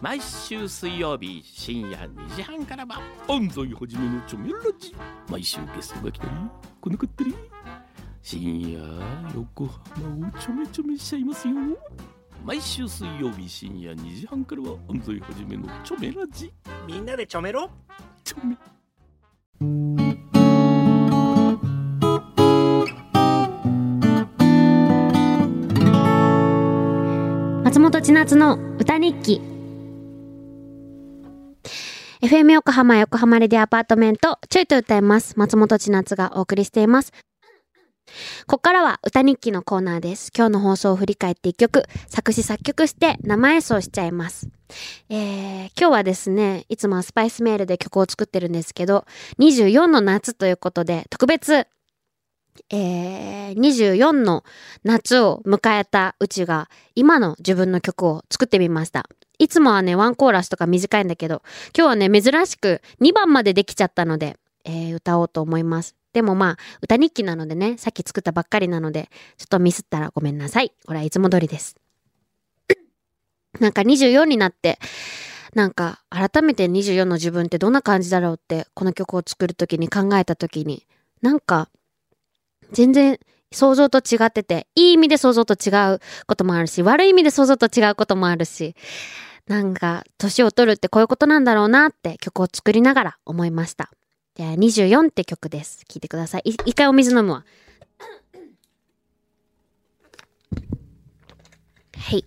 毎週水曜日深夜2時半からは安西はじめのチョメラジ。毎週ゲストが来たり来なかったり。深夜横浜をちょめちょめしちゃいますよ。毎週水曜日深夜2時半からは安西はじめのチョメラジ。みんなでちょめろ。チョメ。松本千夏の歌日記 FM 横浜横浜レディアパートメントちょいと歌います松本千夏がお送りしていますここからは歌日記のコーナーです。今日の放送を振り返って一曲、作詞作曲して生演奏しちゃいます。えー、今日はですね、いつもはスパイスメールで曲を作ってるんですけど、24の夏ということで、特別、えー、24の夏を迎えたうちが、今の自分の曲を作ってみました。いつもはね、ワンコーラスとか短いんだけど、今日はね、珍しく2番までできちゃったので、えー、歌おうと思います。でもまあ、歌日記なのでね、さっき作ったばっかりなので、ちょっとミスったらごめんなさい。これはいつも通りです。なんか24になって、なんか改めて24の自分ってどんな感じだろうって、この曲を作るときに考えたときに、なんか、全然想像と違ってて、いい意味で想像と違うこともあるし、悪い意味で想像と違うこともあるし、なんか、年を取るってこういうことなんだろうなって曲を作りながら思いました。じゃあ24って曲です。聴いてください。い一回お水飲むわ。はい。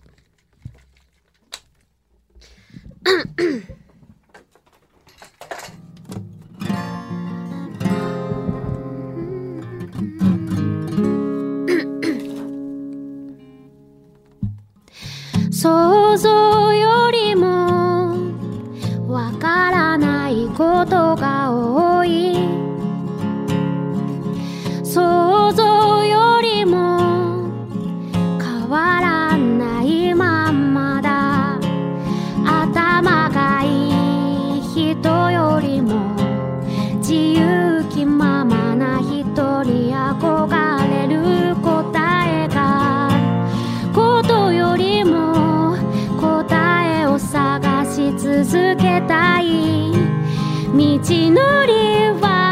ことが多い。想像よりも変わらないまんまだ。頭がいい人よりも自由気ままな人に憧れる答えが。ことよりも答えを探し続けたい。のりは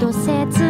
ほど切